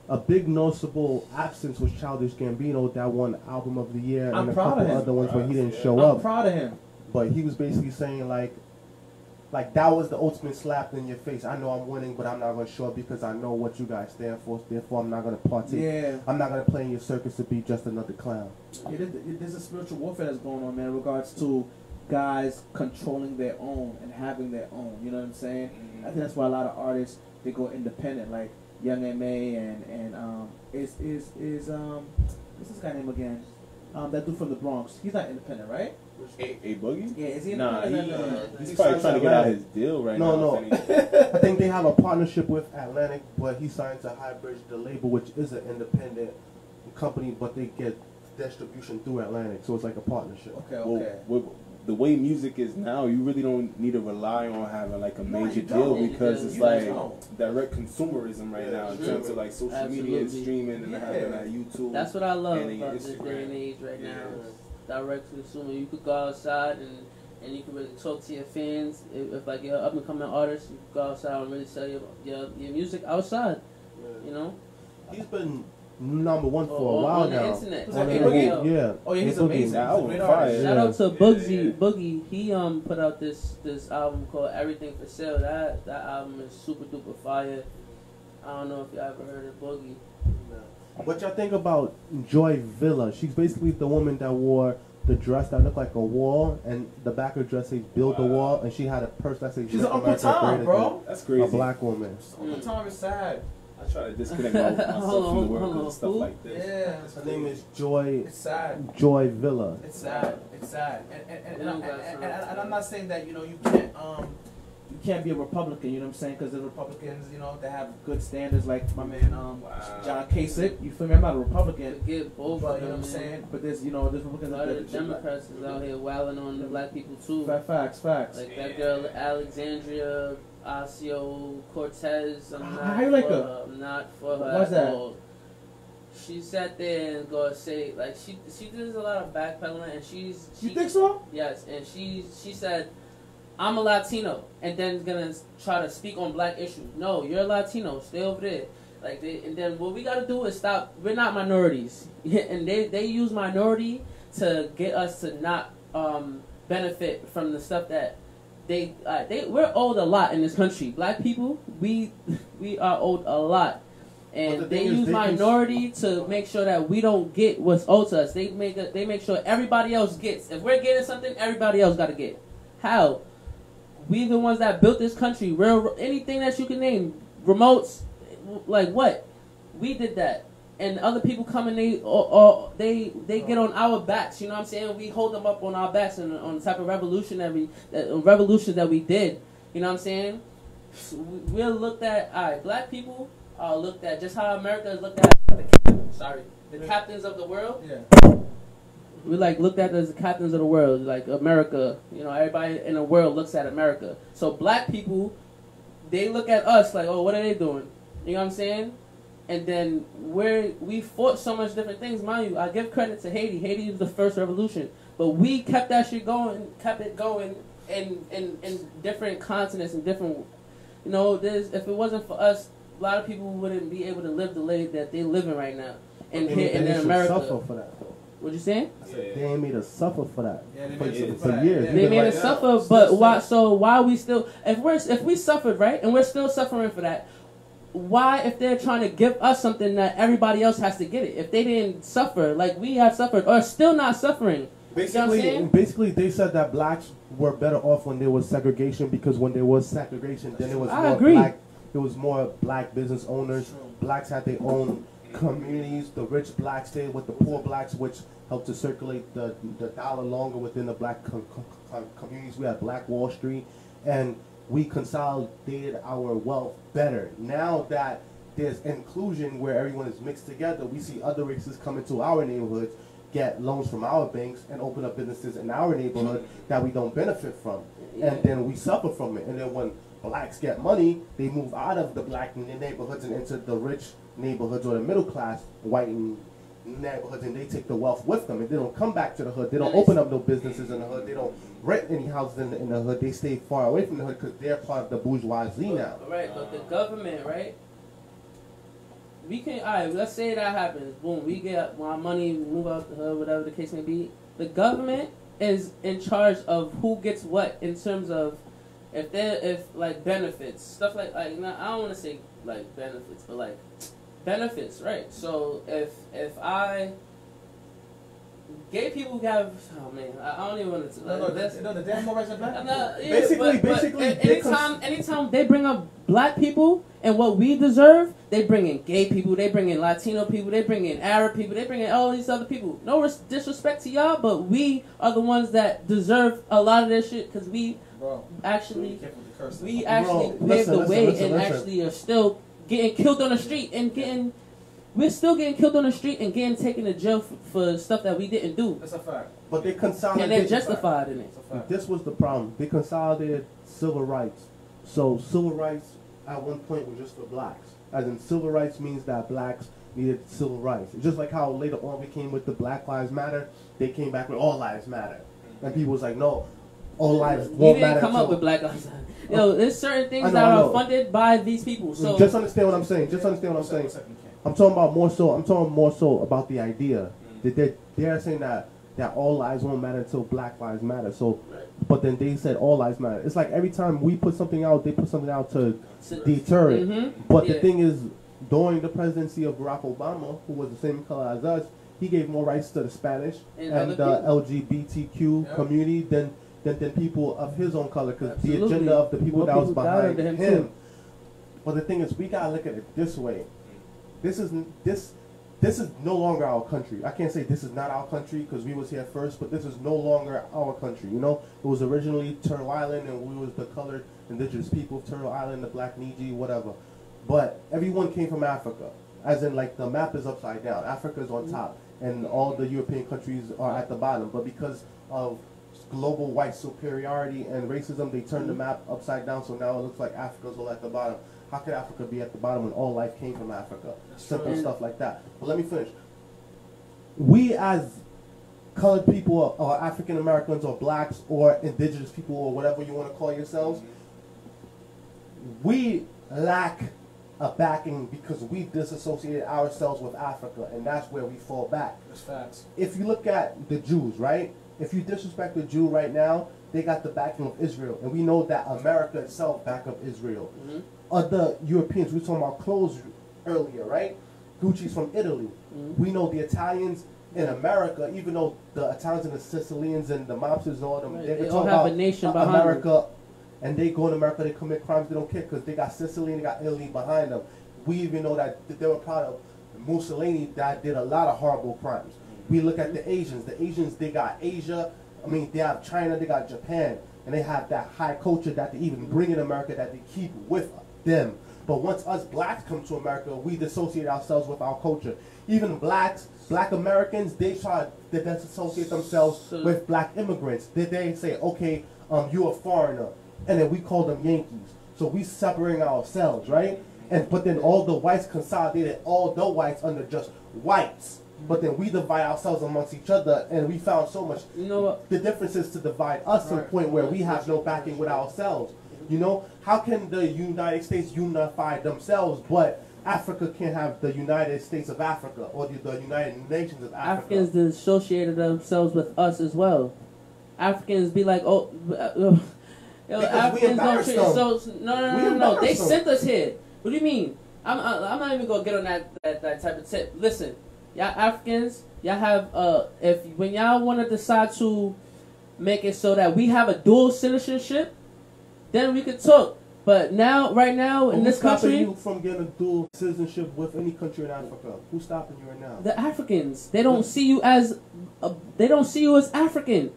a big noticeable absence was Childish Gambino, that one album of the year, I'm and a proud of couple him. other ones where he didn't Yeah. show I'm up. proud of him. But he was basically saying like, like that was the ultimate slap in your face. I know I'm winning, but I'm not gonna show up because I know what you guys stand for. Therefore, I'm not gonna partake. Yeah. I'm not gonna play in your circus to be just another clown. Yeah, there- there- there's a spiritual warfare that's going on, man, in regards to guys controlling their own and having their own. You know what I'm saying? I think that's why a lot of artists they go independent, like Young M.A. and and um is is is um what's this guy name again? Um, that dude from the Bronx. He's not independent, right? A, a boogie? Yeah, is he Nah, he, independent? uh, No, no, no. he's He probably trying to to get out Atlantic. his deal right No, now. no. if anything. I think they have a partnership with Atlantic, but he signed to Highbridge, the label, which is an independent company, but they get distribution through Atlantic, so it's like a partnership. Okay, Well, okay. with the way music is now, you really don't need to rely on having like a No, major deal because it's like don't. direct consumerism right Yeah, now in terms of like social media and streaming and Yeah. having that YouTube. That's what I love and about your this day and age right Yeah. now. Direct consumer. You could go outside and and you can really talk to your fans. If, if like you're an up and coming artist, you could go outside and really sell your your, your music outside. You know, He's been number one for Or- a while on the now. internet. Who's On that, the internet, Yeah. Oh yeah, he's A Boogie. amazing. He's a great artist. Shout out to Yeah, yeah. Boogie. He um put out this this album called Everything for Sale. That that album is super duper fire. I don't know if you all ever heard of Boogie. What y'all think about Joy Villa? She's basically the woman that wore the dress that looked like a wall, and the back of the dress says "Build the Wall," and she had a purse that says She's "Make an Uncle Tom, Great bro. That's crazy. A black woman. Uncle Tom is sad. I try to disconnect my- myself Hold from on, the world hold because stuff Who? like this. Yeah. Her name is Joy It's sad. Joy Villa. It's sad. It's sad. And and, and, and, Yeah, and, and, and, and I'm not saying that you know you can't um you can't be a Republican. You know what I'm saying? Because the Republicans, you know, they have good standards. Like my man um Wow. John Kasich. You feel me? I'm not a Republican. Forget both But of you know them. what I'm man. saying? But there's you know there's Republicans A lot of the Democrats is out here wailing on the black people too. Fa- Facts, facts. Like that girl Alexandria Ocasio Cortez. I'm How- not how you like for her? I'm not for her. Why's at that? all. She sat there and go say like she she does a lot of backpedaling and she's You she, think so? Yes, and she she said, "I'm a Latino," and then gonna try to speak on black issues. No, you're a Latino. Stay over there. Like they, and then what we gotta do is stop. We're not minorities, and they they use minority to get us to not um, benefit from the stuff that they uh, they we're owed a lot in this country. Black people, we we are owed a lot. And the they use they minority to make sure that we don't get what's owed to us. They make a, they make sure everybody else gets. If we're getting something, everybody else got to get. How? We the ones that built this country. Real anything that you can name, remotes, like what? We did that, and other people come and they or, or they they get on our backs. You know what I'm saying? We hold them up on our backs and on the type of revolutionary that uh, revolution that we did. You know what I'm saying? We- We're looked at. All right, black people are looked at just how America is looked at. Sorry, the captains of the world Yeah. We like looked at as the captains of the world, like America. You know, everybody in the world looks at America. So black people, they look at us like, oh, what are they doing? You know what I'm saying? And then we're we fought so much different things, mind you. I give credit to Haiti. Haiti was the first revolution, but we kept that shit going, kept it going in in, in different continents and different. You know, there's if it wasn't for us, a lot of people wouldn't be able to live the life that they living right now. And And here and in America, suffer for that. though. what you saying? They ain't made us suffer for that. Yeah, they for, made for for years. Yeah. They made been us like, suffer, Still but why? So why we still? If we're if we suffered right, and we're still suffering for that, why if they're trying to give us something that everybody else has to get it? If they didn't suffer like we have suffered, or still not suffering, Basically, saying? basically, they said that blacks were better off when there was segregation because when there was segregation, then it was I more agree. black. It was more black business owners. Blacks had their own communities. The rich blacks stayed with the poor blacks, which helped to circulate the the dollar longer within the black com- com- com- communities. We had Black Wall Street, and we consolidated our wealth better. Now that there's inclusion where everyone is mixed together. We see other races come into our neighborhoods, get loans from our banks, and open up businesses in our neighborhood that we don't benefit from, and then we suffer from it. And then when blacks get money, they move out of the black neighborhoods and into the rich neighborhoods or the middle class white neighborhoods, and they take the wealth with them, and they don't come back to the hood. They don't open up no businesses in the hood. They don't rent any houses in the, in the hood. They stay far away from the hood because they're part of the bourgeoisie now. Right, but the government, right? We can, all right. Let's say that happens. Boom, we get our money, we move out the hood, whatever the case may be. The government is in charge of who gets what in terms of if they if like benefits stuff like like not, I don't want to say like benefits, but like benefits, right? So if if I gay people have oh man, I, I don't even want to. No, no, the, no, the damn more rights of black I'm people. not- yeah, Basically- but- but basically, a- they cons- anytime, anytime they bring up black people and what we deserve, they bring in gay people, they bring in Latino people, they bring in Arab people, they bring in all these other people. No res- disrespect to y'all, but we are the ones that deserve a lot of this shit because we Bro, actually, careful with the cursing. we actually Bro, paved listen, the listen, way listen, and listen. actually are still getting killed on the street and getting. We're still getting killed on the street and getting taken to jail for, for stuff that we didn't do, That's a fact. But they consolidated. and they're justified in it. That's a fact. This was the problem. They consolidated civil rights. So civil rights at one point were just for blacks. As in civil rights means that blacks needed civil rights. It's just like how later on we came with the Black Lives Matter, they came back with all lives matter. And people was like, no, all lives We won't didn't matter. come up with Black Lives Matter. Yo, there's certain things know, that are funded by these people. So just understand what I'm saying. Just understand what I'm saying. One second, Ken. I'm talking about more so. I'm talking more so about the idea that they're, they're saying that that all lives won't matter until Black Lives Matter. So, but then they said all lives matter. It's like every time we put something out, they put something out to deter it. Mhm. But the thing is, during the presidency of Barack Obama, who was the same color as us, he gave more rights to the Spanish And and, the LGBTQ Yeah. community than, than than people of his own color. Because the agenda of the people More that was people behind him, him. the thing is, we gotta look at it this way. This is this this is no longer our country. I can't say this is not our country because we was here first, but this is no longer our country. You know, it was originally Turtle Island, and we was the colored indigenous people of Turtle Island, the Black Niji, whatever. But everyone came from Africa, as in like the map is upside down. Africa is on mm-hmm. top, and all the European countries are at the bottom. But because of global white superiority and racism, they turned the mm-hmm. map upside down. So now it looks like Africa's all at the bottom. How could Africa be at the bottom when all life came from Africa? Simple stuff like that. But let me finish. We as colored people or, or African Americans or blacks or indigenous people or whatever you want to call yourselves, mm-hmm. we lack a backing because we disassociated ourselves with Africa, and that's where we fall back. That's facts. If you look at the Jews, right? If you disrespect the Jew right now, they got the backing of Israel, and we know that America itself back up Israel. Mhm. Other Europeans, we were talking about clothes earlier, right? Gucci's from Italy. Mhm. We know the Italians in America, even though the Italians and the Sicilians and the mobsters and all them, Right, they, they all have a nation behind America, and they go in America, they commit crimes, they don't care because they got Sicily and they got Italy behind them. We even know that they were part of Mussolini that did a lot of horrible crimes. We look at the Asians. The Asians, they got Asia. I mean, they have China, they got Japan, and they have that high culture that they even bring in America that they keep with them. But once us blacks come to America, we dissociate ourselves with our culture. Even blacks, black Americans, they try to disassociate themselves with black immigrants. They, they say, okay, um, you're a foreigner, and then we call them Yankees. So we separating ourselves, right? And but then all the whites consolidated all the whites under just whites. But then we divide ourselves amongst each other, and we found so much. You know what? The difference is to divide us to Right. point where we have no backing with ourselves. You know, how can the United States unify themselves, but Africa can't have the United States of Africa or the, the United Nations of Africa? Africans dissociated themselves with us as well. Africans be like, oh, uh, yo, Because we Africans don't treat so no no no no no. They sent us here. What do you mean? I'm I'm not even gonna get on that, that that type of tip. Listen, y'all Africans, y'all have uh if when y'all want to decide to make it so that we have a dual citizenship, then we could talk. But now, right now in Who's this stopping country, you from getting a dual citizenship with any country in Africa? Who's stopping you right now? the Africans they don't see you as a, they don't see you as African.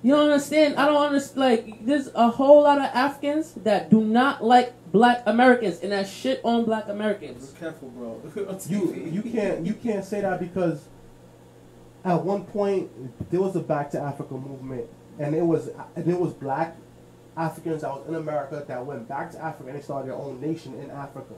You don't understand? I don't understand. Like, there's a whole lot of Africans that do not like black Americans and that shit on black Americans. Be careful, bro. you you can't you can't say that because at one point there was a Back to Africa movement, and it was and it was black Africans that was in America that went back to Africa and they started their own nation in Africa.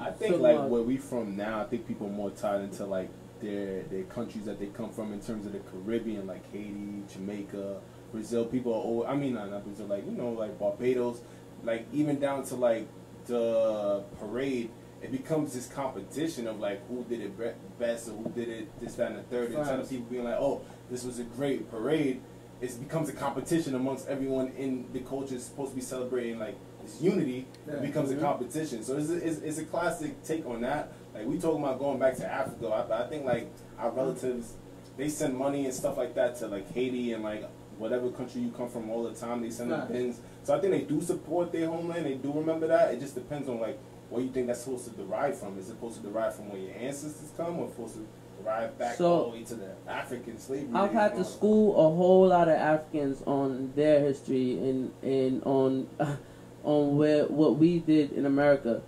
I think So, like uh, where we from now, I think people are more tied into like their their countries that they come from in terms of the Caribbean, like Haiti, Jamaica, Brazil. People are old. I mean, not, not Brazil, like you know, like Barbados, like even down to like the parade. It becomes this competition of like who did it best or who did it this, that, and the third. Instead of people being like, "Oh, this was a great parade," it becomes a competition amongst everyone in the culture. It's supposed to be celebrating like this unity. Yeah. It becomes Mhm. a competition. So it's a, it's, it's a classic take on that. Like we talking about going back to Africa, I, I think like our relatives, they send money and stuff like that to like Haiti and like whatever country you come from all the time. They send them Right. pins. So I think they do support their homeland. They do remember that. It just depends on like where you think that's supposed to derive from. Is it supposed to derive from where your ancestors come, or supposed to derive back So- all the way to the African slavery? I've had to all school a whole lot of Africans on their history and and on on where what we did in America.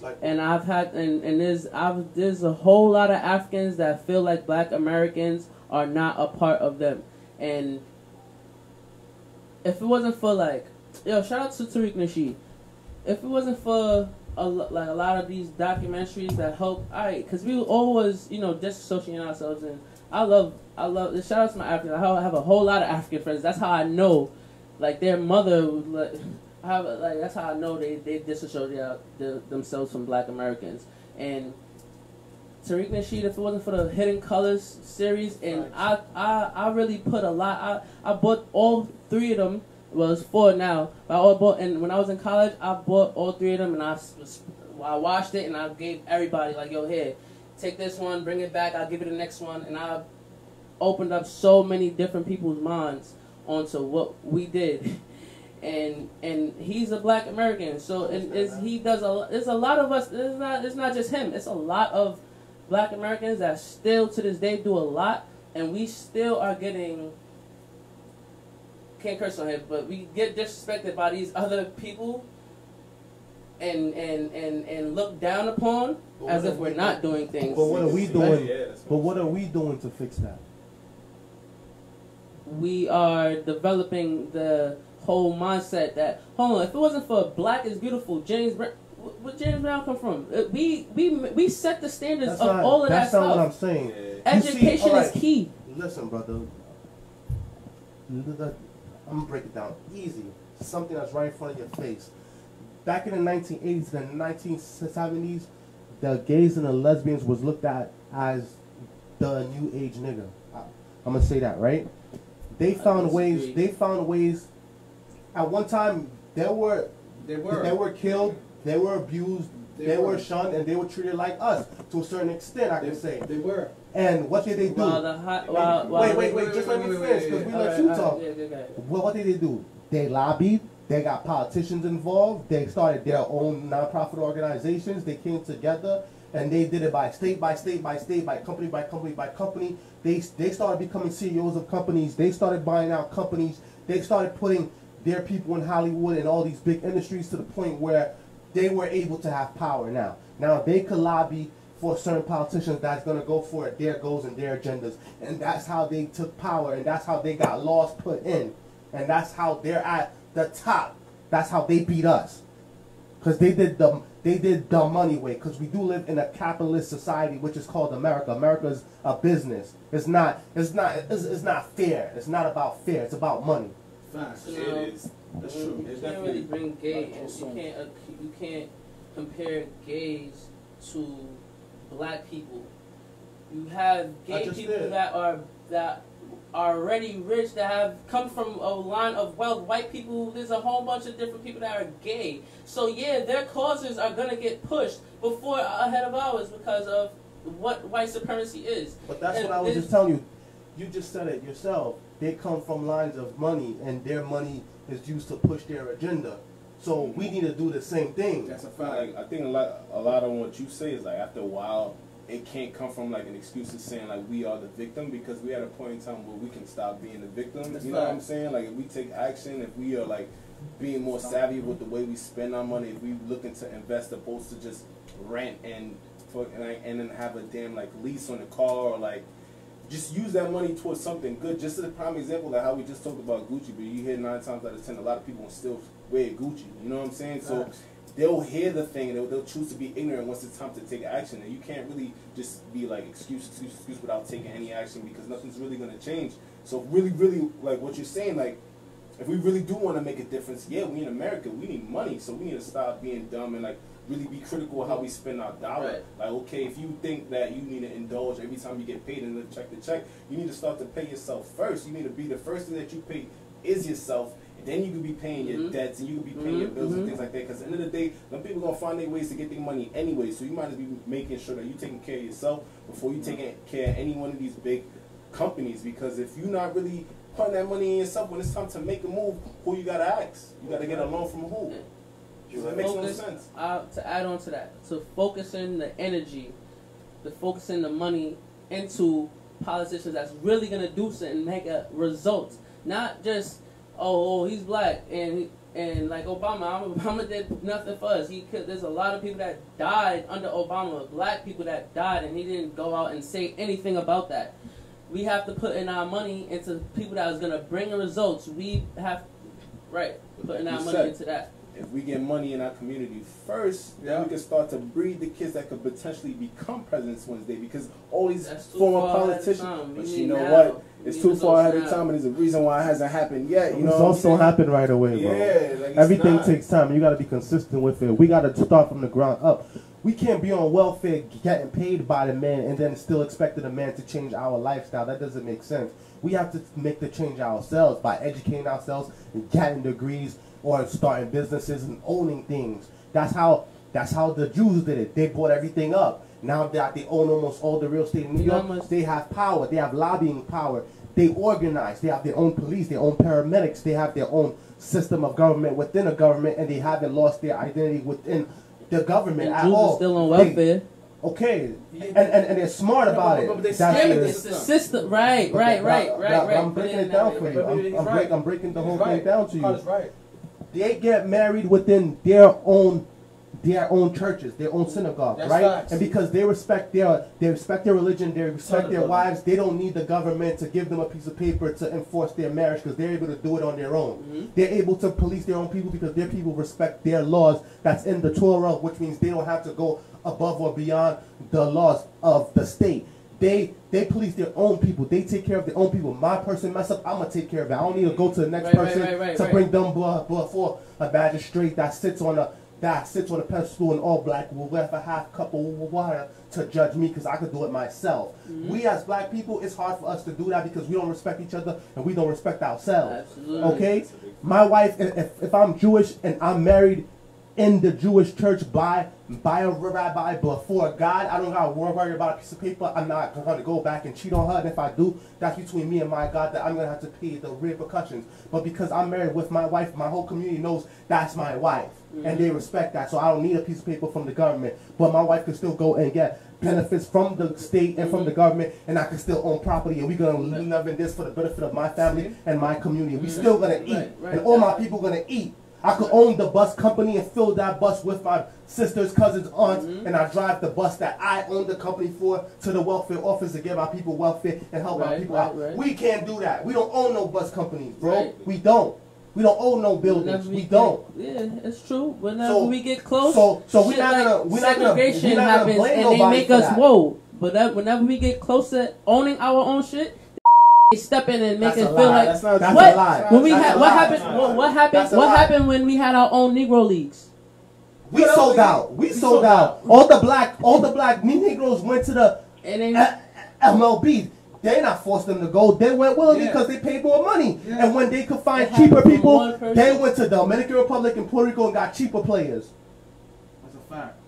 Like And I've had and, and there's I've there's a whole lot of Africans that feel like black Americans are not a part of them. And if it wasn't for like yo, shout out to Tariq Nasheed. If it wasn't for a, like a lot of these documentaries that help, I because we always you know disassociating ourselves and I love I love the shout out to my African. I have- a whole lot of African friends. That's how I know, like their mother would like. I have like that's how I know they they disassociate the, themselves from Black Americans and. Tariq Nasheed, if it wasn't for the Hidden Colors series, and I, I, I really put a lot. I, I bought all three of them. It's four now. But I all bought, and when I was in college, I bought all three of them, and I, I washed it, and I gave everybody like, "Yo, here, take this one, bring it back. I'll give you the next one." And I opened up so many different people's minds onto what we did. And and he's a black American, so and is he does a there's a lot of us. It's not it's not just him. It's a lot of black Americans that still to this day do a lot, and we still are getting can't curse on him, but we get disrespected by these other people and and and and looked down upon as if we're we- not doing things. But what are we doing? yeah, that's But what are we doing to fix that? we are developing the whole mindset that hold on, if it wasn't for Black is Beautiful, James Brown, wh- where James Brown come from? Uh, We we we set the standards That's of not, all of that that's not what I'm saying. Yeah. You see, Education is key. Listen, brother. I'm gonna break it down easy. Something that's right in front of your face. Back in the 1980s and 1970s, the gays and the lesbians was looked at as the new age nigga. I'm gonna say that right. They found ways. They found ways. At one time, there were They were. they were killed. They were abused. They They, were. were. shunned, and they were treated like us to a certain extent. I They, can say. they were. And what did they do? While the high, while, while wait, wait, wait, just let me finish because we let Alright, you Uh, talk. yeah. Well, what did they do? They lobbied. They got politicians involved. They started their own nonprofit organizations. They came together and they did it by state by state by state, by company by company by company. They they started becoming CEOs of companies. They started buying out companies. They started putting their people in Hollywood and all these big industries to the point where they were able to have power now. Now they could lobby for certain politicians that's gonna go for it, their goals and their agendas. And that's how they took power and that's how they got laws put in. And that's how they're at the top. That's how they beat us. Cause they did the they did the money way. Cause we do live in a capitalist society, which is called America. America's a business. It's not. It's not. It's, it's not fair. It's not about fair. It's about money. Facts. You It know, is. That's you true. It's can't really bring gay, like and you can't uh, you can't compare gays to black people. You have gay people did. that are that are already rich that have come from a line of wealth. White people, there's a whole bunch of different people that are gay. So yeah, their causes are gonna get pushed before uh, ahead of ours because of what white supremacy is. But that's And what I was just telling you. You just said it yourself. They come from lines of money, and their money is used to push their agenda. So we need to do the same thing. That's a fact. Like I think a lot, a lot of what you say is like after a while, it can't come from like an excuse of saying like we are the victim because we at a point in time where we can stop being the victim. That's you know what I'm saying? Like if we take action, if we are like being more savvy with the way we spend our money, if we looking to invest opposed to just rent and for and, like, and then have a damn like lease on the car or like just use that money towards something good. Just as a prime example, like how we just talked about Gucci, but you hear nine times out of ten, a lot of people still wear Gucci. You know what I'm saying? So they'll hear the thing and they'll, they'll choose to be ignorant once it's time to take action. And you can't really just be like excuse, excuse, excuse without taking any action because nothing's really gonna change. So really, really, like what you're saying, like if we really do want to make a difference, yeah, we in America, we need money, so we need to stop being dumb and like really be critical of how we spend our dollar. Right. Like, okay, if you think that you need to indulge every time you get paid and then check the check, you need to start to pay yourself first. You need to be the first thing that you pay is yourself. And then you can be paying your Mhm. debts and you can be paying your Mhm, bills and mhm. things like that. Because at the end of the day, them people gonna find their ways to get their money anyway. So you might as well be making sure that you taking care of yourself before you taking care of any one of these big companies. Because if you're not really putting that money in yourself when it's time to make a move, who you gotta ask? You gotta get a loan from who? So that makes no sense. uh, to add on to that, to focusing the energy, to focusing the money into politicians that's really gonna do something, and make a result, not just oh, oh he's black and and like Obama, Obama did nothing for us. He could, there's a lot of people that died under Obama, black people that died, and he didn't go out and say anything about that. We have to put in our money into people that is gonna bring results. We have right putting our money into that. If we get money in our community first, Yeah. then we can start to breed the kids that could potentially become presidents one day. Because all these former far ahead of politicians, but you know now. what? It's too far ahead of time, and there's a reason why it hasn't happened yet. You know, what I'm Results don't happen right away, bro. Yeah, like Everything not. takes time. You got to be consistent with it. We got to start from the ground up. We can't be on welfare getting paid by the man and then still expecting the man to change our lifestyle. That doesn't make sense. We have to make the change ourselves by educating ourselves and getting degrees or starting businesses and owning things. That's how that's how the Jews did it. They bought everything up. Now that they own almost all the real estate in New York, they have power. They have lobbying power. They organize. They have their own police, their own paramedics. They have their own system of government within a government, and they haven't lost their identity within the government And at Jews all. are still on They- welfare. okay, and, and and they're smart Yeah, about but- it. but they That's the- It's the system, right, right, right, right, right. I'm breaking it down for you. I'm, I'm, break, I'm breaking the whole right. thing down to you. Right. They get married within their own their own churches, their own synagogue, That's right? facts. And because they respect their they respect their religion, they respect their wives, they don't need the government to give them a piece of paper to enforce their marriage because they're able to do it on their own. Mhm. They're able to police their own people because their people respect their laws that's in the Torah, which means they don't have to go above or beyond the laws of the state. They they police their own people. They take care of their own people. My person mess up, I'm gonna take care of it. I don't need to go to the next Right, person right, right, to bring them before, a magistrate that sits on a that sits on a pedestal in all black will have a half cup of water to judge me because I could do it myself. Mm-hmm. We as black people, it's hard for us to do that because we don't respect each other and we don't respect ourselves. Absolutely. Okay, my wife, if, if- if I'm Jewish and I'm married in the Jewish church by by a rabbi before God, I don't gotta worry about a piece of paper. I'm not gonna go back and cheat on her. And if I do, that's between me and my God that I'm gonna have to pay the repercussions. But because I'm married with my wife, my whole community knows that's my wife, mm-hmm. and they respect that. So I don't need a piece of paper from the government. But my wife can still go and get benefits from the state and from the mm-hmm. government, and I can still own property, and we're gonna live in this for the benefit of my family and my community. We mm-hmm. still gonna eat, and all my people gonna eat. I could own the bus company and fill that bus with my sisters, cousins, aunts, Mhm. and I drive the bus that I own the company for to the welfare office to give our people welfare and help our people right, out. right. We can't do that. We don't own no bus companies, bro. Right. We don't. We don't own no buildings. Whenever We don't. Yeah, it's true. Whenever So- we get close, so- so we're not like gonna- we're not gonna- segregation we're not gonna happens, and they make us that. whoa. But that, whenever we get closer owning our own shit, they step in and make That's feel lie. like That's not That's what a lie. when we That's had a what lie. happened what, what happened what lie. happened when we had our own Negro leagues. We What sold out. We we sold sold out. All the black, all the black Negroes went to the And then MLB. They not forced them to go. They went willingly Yeah. because they paid more money. Yeah. And when they could find It cheaper people, they went to the Dominican Republic and Puerto Rico and got cheaper players. That's a fact.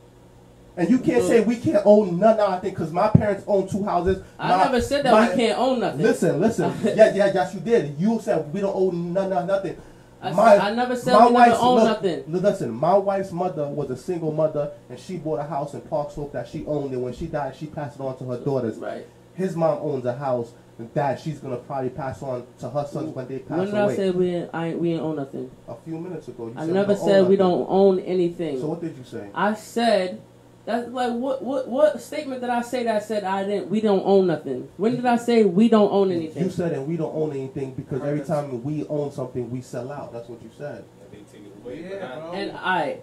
And you can't say we can't own none of thing because my parents own two houses. I My- never said that my- we can't own nothing. Listen, listen. yeah, yeah, yes, you did. You said we don't own none, nothing. I, My- I never said my we never wife's- own look, nothing. Listen, my wife's mother was a single mother, and she bought a house in Park Slope that she owned. And when she died, she passed it on to her daughters. Right. His mom owns a house that she's gonna probably pass on to her sons when they pass When did away. I say we ain't, I ain't, we ain't own nothing? a few minutes ago, you I said never said we nothing. don't own anything. So what did you say? I said that's like what what what statement did I say that said I didn't we don't own nothing? When did I say we don't own anything? You said and we don't own anything because every time we own something, we sell out. That's what you said. They take it away, Yeah, and I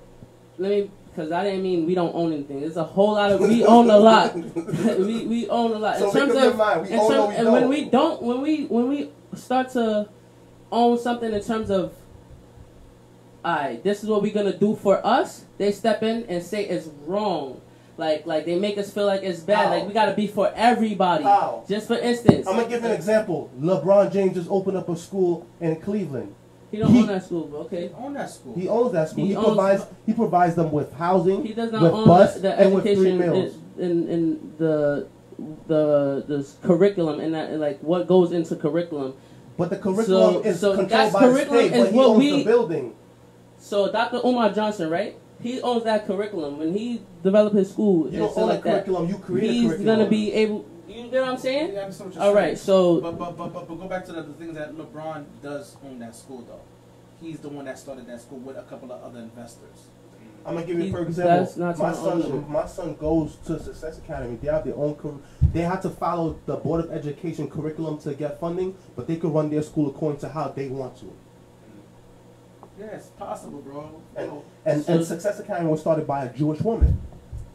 let me because I didn't mean we don't own anything. There's a whole lot of we own a lot. we we own a lot So in terms make up of mind. We in own term- or we and don't. when we don't when we when we start to own something in terms of Alright, this is what we're gonna do for us. They step in and say it's wrong. Like, like they make us feel like it's bad. How? Like we gotta be for everybody. How? Just for instance, I'm gonna give an example. LeBron James just opened up a school in Cleveland. he don't he- own that school, but okay. On that school. He owns that school. He He, owns- provides he provides them with housing, He does not with own bus, the, the and with free education meals. in, in in the the the curriculum and that and like what goes into curriculum. But the curriculum So- is so controlled that's by the curriculum state, is but he what owns we- the building. So Dr. Umar Johnson, right? He owns that curriculum. When he developed his school You and don't stuff own like the that, curriculum. You create a he's gonna be able. You get what I'm saying? Yeah, I understand what you're All saying. right. So But, but, but, but, but go back to the, the things that LeBron does own that school, though. He's the one that started that school with a couple of other investors. I'm gonna give you He- for that's example. not my son, my son goes to Success Academy. They have their own. Cur- they have to follow the Board of Education curriculum to get funding, but they can run their school according to how they want to. Yeah, it's possible, bro. And Bro. and, So- and Success Academy was started by a Jewish woman.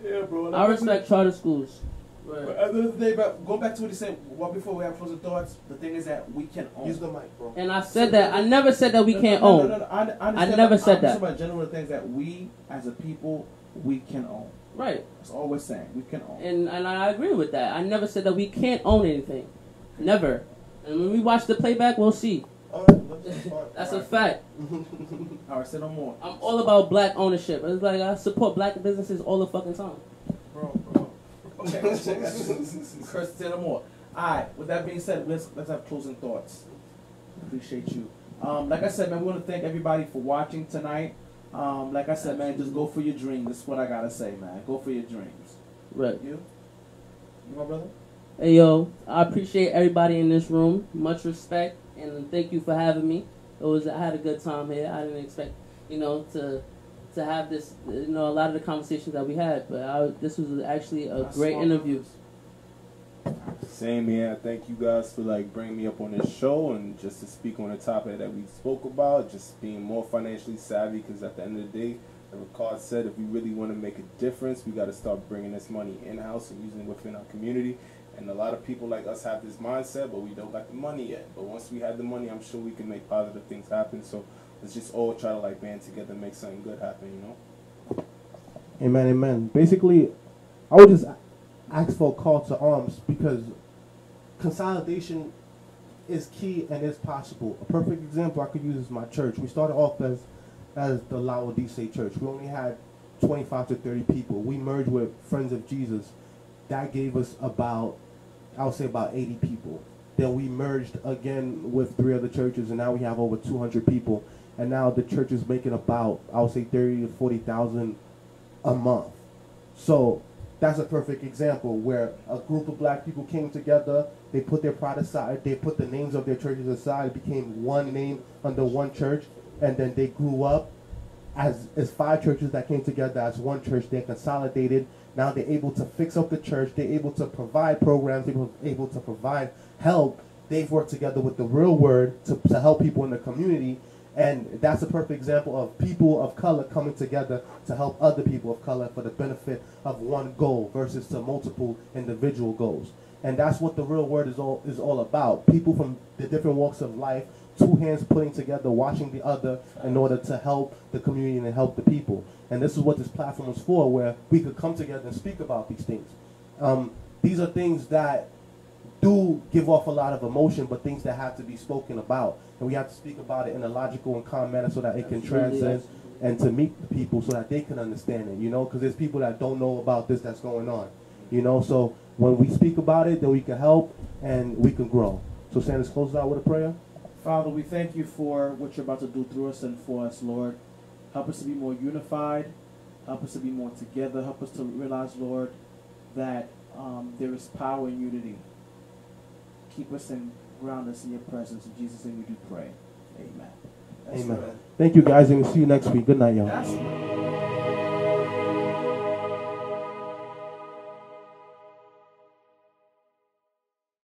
Yeah, bro. I respect charter schools. But Right. at the end of the day, but going back to what he said, well, before we have closing thoughts, the thing is that we can own. Use the mic, bro. And I said that. I never said that we No, can't no, no, own. No, no, I, I, understand never that. said I'm that. talking about general things that we, as a people, we can own. Right. That's all we're saying. We can own. And and I agree with that. I never said that we can't own anything. Never. And when we watch the playback, we'll see. All right, that's fine. That's All a right. fact. all right, say no more, I'm all about black ownership. It's like I support black businesses all the fucking time. bro, bro. Okay, Chris, say no more. All right. With that being said, let's let's have closing thoughts. Appreciate you. Um, like I said, man, we want to thank everybody for watching tonight. Um, like I said, man, just go for your dream. That's what I gotta say, man. Go for your dreams. Right. You, you, my brother. Hey yo, I appreciate everybody in this room. Much respect and thank you for having me. It was I had a good time here. I didn't expect, you know, to to have this, you know, a lot of the conversations that we had. But I, this was actually a great interview. Same here. Thank you guys for like bringing me up on this show and just to speak on the topic that we spoke about, just being more financially savvy. Because at the end of the day, like Rickard said, if we really want to make a difference, we got to start bringing this money in house and using it within our community. And a lot of people like us have this mindset, but we don't got the money yet. But once we have the money, I'm sure we can make positive things happen. So let's just all try to like band together and make something good happen. You know. Amen, amen. Basically, I would just ask for a call to arms because consolidation is key and is possible. A perfect example I could use is my church. We started off as as the Laodicea Church. We only had 25 to 30 people. We merged with Friends of Jesus. That gave us about, I would say about 80 people. Then we merged again with three other churches, and now we have over 200 people. And now the church is making about, I would say, 30 to 40,000 a month. So that's a perfect example where a group of black people came together, they put their pride aside, they put the names of their churches aside, became one name under one church, and then they grew up as as five churches that came together as one church. They consolidated. Now they're able to fix up the church. They're able to provide programs. They're able to provide help. They've worked together with the real word to, to help people in the community. And that's a perfect example of people of color coming together to help other people of color for the benefit of one goal versus to multiple individual goals. And that's what the real word is all is all about. People from the different walks of life, two hands putting together, watching the other in order to help the community and help the people. And this is what this platform is for, where we could come together and speak about these things. Um, these are things that do give off a lot of emotion, but things that have to be spoken about. And we have to speak about it in a logical and calm manner so that it can transcend and to meet the people so that they can understand it, you know, because there's people that don't know about this that's going on, you know. So when we speak about it, then we can help and we can grow. So Sanders, closes out with a prayer. Father, we thank you for what you're about to do through us and for us, Lord. Help us to be more unified. Help us to be more together. Help us to realize, Lord, that um, there is power in unity. Keep us and ground us in your presence. In Jesus' name we do pray. Amen. That's Amen. good. Thank you guys, and we'll see you next week. Good night, y'all.